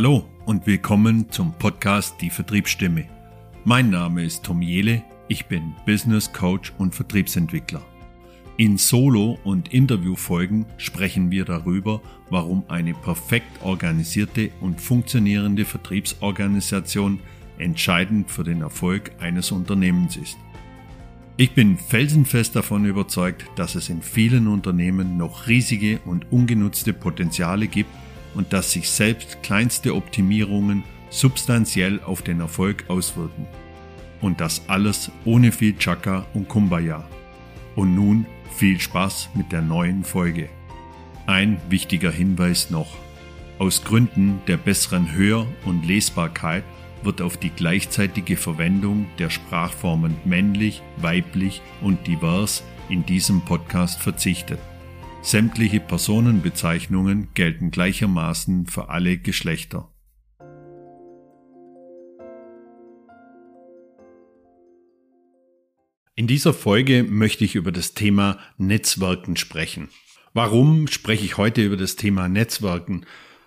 Hallo und willkommen zum Podcast Die Vertriebsstimme. Mein Name ist Tom Jele, ich bin Business Coach und Vertriebsentwickler. In Solo- und Interviewfolgen sprechen wir darüber, warum eine perfekt organisierte und funktionierende Vertriebsorganisation entscheidend für den Erfolg eines Unternehmens ist. Ich bin felsenfest davon überzeugt, dass es in vielen Unternehmen noch riesige und ungenutzte Potenziale gibt und dass sich selbst kleinste Optimierungen substanziell auf den Erfolg auswirken. Und das alles ohne viel Chaka und Kumbaya. Und nun viel Spaß mit der neuen Folge. Ein wichtiger Hinweis noch. Aus Gründen der besseren Hör- und Lesbarkeit wird auf die gleichzeitige Verwendung der Sprachformen männlich, weiblich und divers in diesem Podcast verzichtet. Sämtliche Personenbezeichnungen gelten gleichermaßen für alle Geschlechter. In dieser Folge möchte ich über das Thema Netzwerken sprechen. Warum spreche ich heute über das Thema Netzwerken?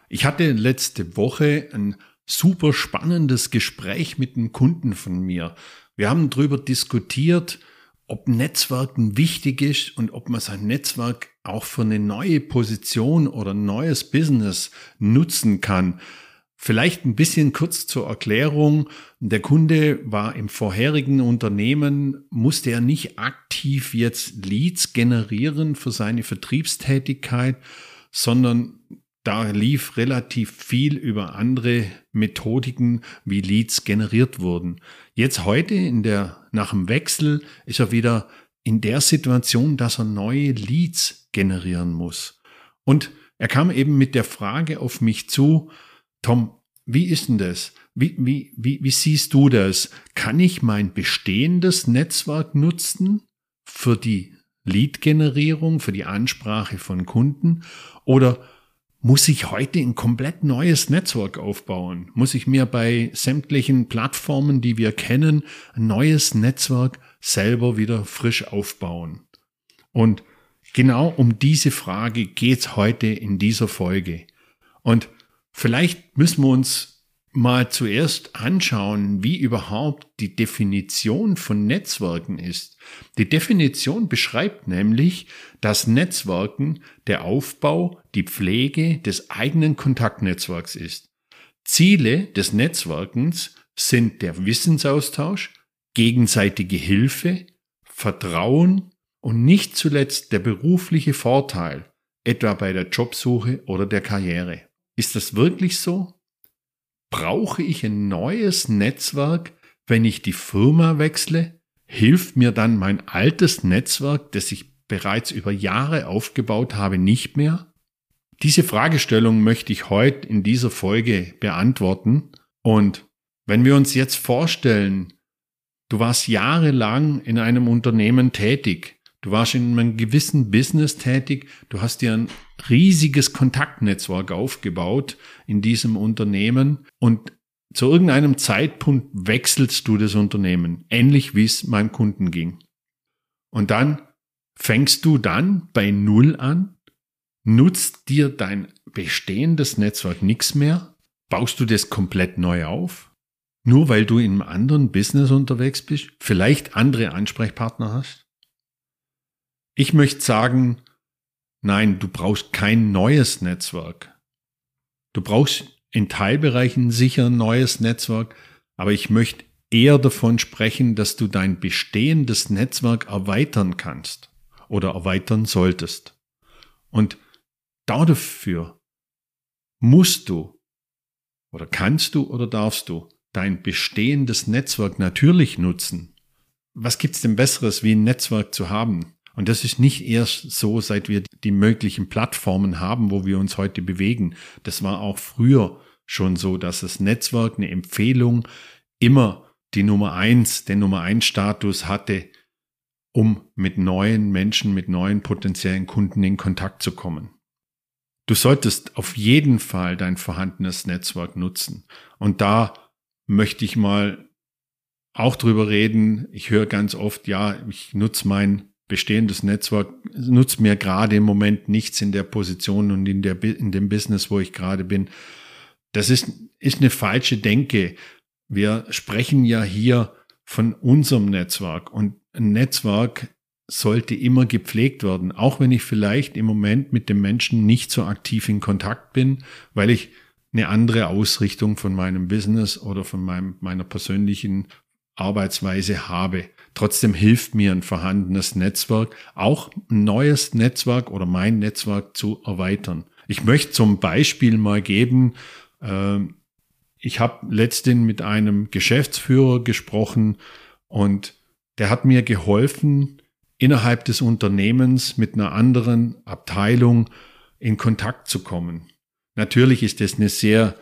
Ich hatte letzte Woche ein super spannendes Gespräch mit einem Kunden von mir. Wir haben darüber diskutiert, ob Netzwerken wichtig ist und ob man sein Netzwerk auch für eine neue Position oder ein neues Business nutzen kann. Vielleicht ein bisschen kurz zur Erklärung. Der Kunde war im vorherigen Unternehmen, musste er nicht aktiv jetzt Leads generieren für seine Vertriebstätigkeit, sondern da lief relativ viel über andere Methodiken, wie Leads generiert wurden. Jetzt heute in der, nach dem Wechsel ist er wieder in der Situation, dass er neue Leads generieren muss. Und er kam eben mit der Frage auf mich zu, Tom, wie ist denn das? Wie, wie, wie, wie siehst du das? Kann ich mein bestehendes Netzwerk nutzen für die Lead-Generierung, für die Ansprache von Kunden? Oder muss ich heute ein komplett neues Netzwerk aufbauen? Muss ich mir bei sämtlichen Plattformen, die wir kennen, ein neues Netzwerk selber wieder frisch aufbauen? Und genau um diese Frage geht's heute in dieser Folge. Und vielleicht müssen wir uns mal zuerst anschauen, wie überhaupt die Definition von Netzwerken ist. Die Definition beschreibt nämlich, dass Netzwerken der Aufbau, die Pflege des eigenen Kontaktnetzwerks ist. Ziele des Netzwerkens sind der Wissensaustausch, gegenseitige Hilfe, Vertrauen und nicht zuletzt der berufliche Vorteil, etwa bei der Jobsuche oder der Karriere. Ist das wirklich so? Brauche ich ein neues Netzwerk, wenn ich die Firma wechsle? Hilft mir dann mein altes Netzwerk, das ich bereits über Jahre aufgebaut habe, nicht mehr? Diese Fragestellung möchte ich heute in dieser Folge beantworten. Und wenn wir uns jetzt vorstellen, du warst jahrelang in einem Unternehmen tätig, Du warst in einem gewissen Business tätig, du hast dir ein riesiges Kontaktnetzwerk aufgebaut in diesem Unternehmen. Und zu irgendeinem Zeitpunkt wechselst du das Unternehmen, ähnlich wie es meinem Kunden ging. Und dann fängst du dann bei Null an, nutzt dir dein bestehendes Netzwerk nichts mehr, baust du das komplett neu auf, nur weil du in einem anderen Business unterwegs bist, vielleicht andere Ansprechpartner hast. Ich möchte sagen, nein, du brauchst kein neues Netzwerk. Du brauchst in Teilbereichen sicher ein neues Netzwerk, aber ich möchte eher davon sprechen, dass du dein bestehendes Netzwerk erweitern kannst oder erweitern solltest. Und dafür musst du oder kannst du oder darfst du dein bestehendes Netzwerk natürlich nutzen. Was gibt's denn Besseres, wie ein Netzwerk zu haben? Und das ist nicht erst so, seit wir die möglichen Plattformen haben, wo wir uns heute bewegen. Das war auch früher schon so, dass das Netzwerk eine Empfehlung immer die Nummer eins, den Nummer eins Status hatte, um mit neuen Menschen, mit neuen potenziellen Kunden in Kontakt zu kommen. Du solltest auf jeden Fall dein vorhandenes Netzwerk nutzen. Und da möchte ich mal auch drüber reden. Ich höre ganz oft, ja, ich nutze mein bestehendes Netzwerk nutzt mir gerade im Moment nichts in der Position und in, der, in dem Business, wo ich gerade bin. Das ist, ist eine falsche Denke. Wir sprechen ja hier von unserem Netzwerk und ein Netzwerk sollte immer gepflegt werden, auch wenn ich vielleicht im Moment mit dem Menschen nicht so aktiv in Kontakt bin, weil ich eine andere Ausrichtung von meinem Business oder von meinem, meiner persönlichen Arbeitsweise habe. Trotzdem hilft mir ein vorhandenes Netzwerk, auch ein neues Netzwerk oder mein Netzwerk zu erweitern. Ich möchte zum Beispiel mal geben, äh, ich habe letztens mit einem Geschäftsführer gesprochen und der hat mir geholfen, innerhalb des Unternehmens mit einer anderen Abteilung in Kontakt zu kommen. Natürlich ist es eine sehr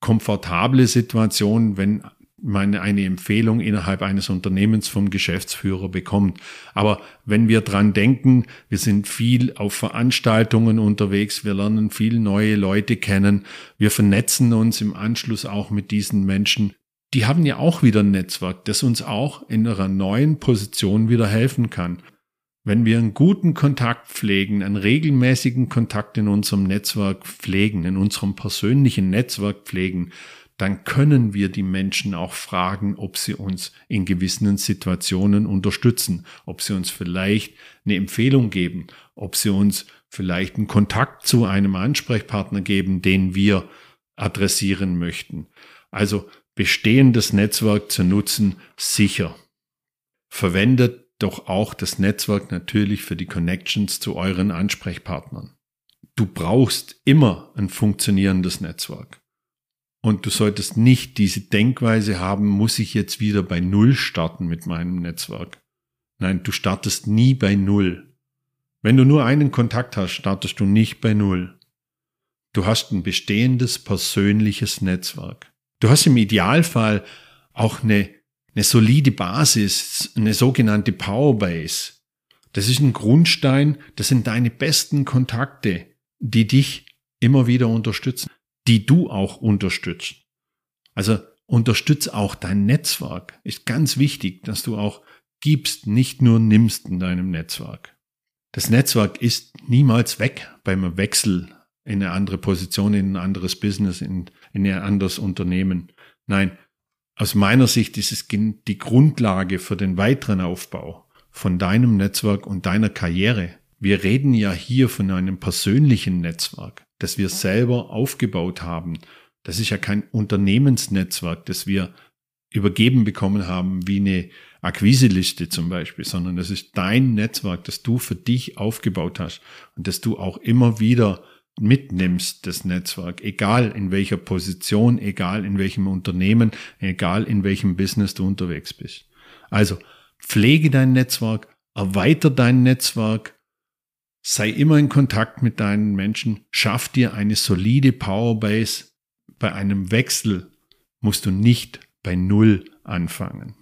komfortable Situation, wenn man eine Empfehlung innerhalb eines Unternehmens vom Geschäftsführer bekommt. Aber wenn wir dran denken, wir sind viel auf Veranstaltungen unterwegs, wir lernen viel neue Leute kennen, wir vernetzen uns im Anschluss auch mit diesen Menschen. Die haben ja auch wieder ein Netzwerk, das uns auch in einer neuen Position wieder helfen kann. Wenn wir einen guten Kontakt pflegen, einen regelmäßigen Kontakt in unserem Netzwerk pflegen, in unserem persönlichen Netzwerk pflegen, dann können wir die Menschen auch fragen, ob sie uns in gewissen Situationen unterstützen, ob sie uns vielleicht eine Empfehlung geben, ob sie uns vielleicht einen Kontakt zu einem Ansprechpartner geben, den wir adressieren möchten. Also bestehendes Netzwerk zu nutzen, sicher. Verwendet doch auch das Netzwerk natürlich für die Connections zu euren Ansprechpartnern. Du brauchst immer ein funktionierendes Netzwerk. Und du solltest nicht diese Denkweise haben, muss ich jetzt wieder bei Null starten mit meinem Netzwerk. Nein, du startest nie bei Null. Wenn du nur einen Kontakt hast, startest du nicht bei Null. Du hast ein bestehendes persönliches Netzwerk. Du hast im Idealfall auch eine eine solide Basis, eine sogenannte Powerbase. Das ist ein Grundstein, das sind deine besten Kontakte, die dich immer wieder unterstützen, die du auch unterstützt. Also unterstütz auch dein Netzwerk. Ist ganz wichtig, dass du auch gibst, nicht nur nimmst in deinem Netzwerk. Das Netzwerk ist niemals weg beim Wechsel in eine andere Position, in ein anderes Business, in, in ein anderes Unternehmen. Nein, aus meiner Sicht ist es die Grundlage für den weiteren Aufbau von deinem Netzwerk und deiner Karriere. Wir reden ja hier von einem persönlichen Netzwerk, das wir selber aufgebaut haben. Das ist ja kein Unternehmensnetzwerk, das wir übergeben bekommen haben, wie eine Akquiseliste zum Beispiel, sondern das ist dein Netzwerk, das du für dich aufgebaut hast und das du auch immer wieder mitnimmst, das Netzwerk, egal in welcher Position, egal in welchem Unternehmen, egal in welchem Business du unterwegs bist. Also pflege dein Netzwerk, erweiter dein Netzwerk, sei immer in Kontakt mit deinen Menschen, schaff dir eine solide Powerbase. Bei einem Wechsel musst du nicht bei Null anfangen.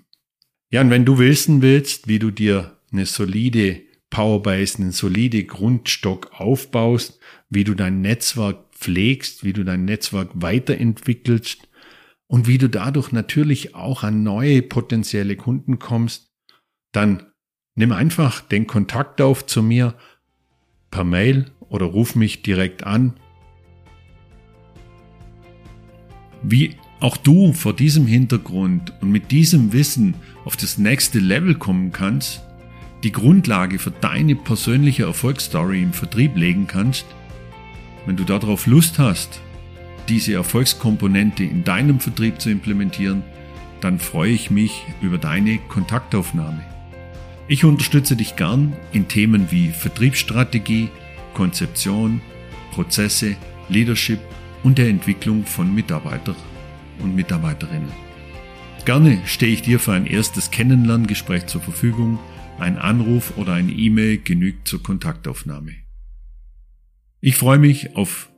Ja, und wenn du wissen willst, wie du dir eine solide Powerbase, einen solide Grundstock aufbaust, wie du dein Netzwerk pflegst, wie du dein Netzwerk weiterentwickelst und wie du dadurch natürlich auch an neue potenzielle Kunden kommst, dann nimm einfach den Kontakt auf zu mir per Mail oder ruf mich direkt an. Wie auch du vor diesem Hintergrund und mit diesem Wissen auf das nächste Level kommen kannst, die Grundlage für deine persönliche Erfolgsstory im Vertrieb legen kannst, wenn du darauf Lust hast, diese Erfolgskomponente in deinem Vertrieb zu implementieren, dann freue ich mich über deine Kontaktaufnahme. Ich unterstütze dich gern in Themen wie Vertriebsstrategie, Konzeption, Prozesse, Leadership und der Entwicklung von Mitarbeitern und Mitarbeiterinnen. Gerne stehe ich dir für ein erstes Kennenlerngespräch zur Verfügung. Ein Anruf oder eine E-Mail genügt zur Kontaktaufnahme. Ich freue mich auf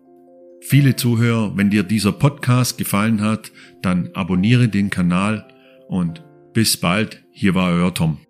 viele Zuhörer. Wenn dir dieser Podcast gefallen hat, dann abonniere den Kanal und bis bald. Hier war euer Tom.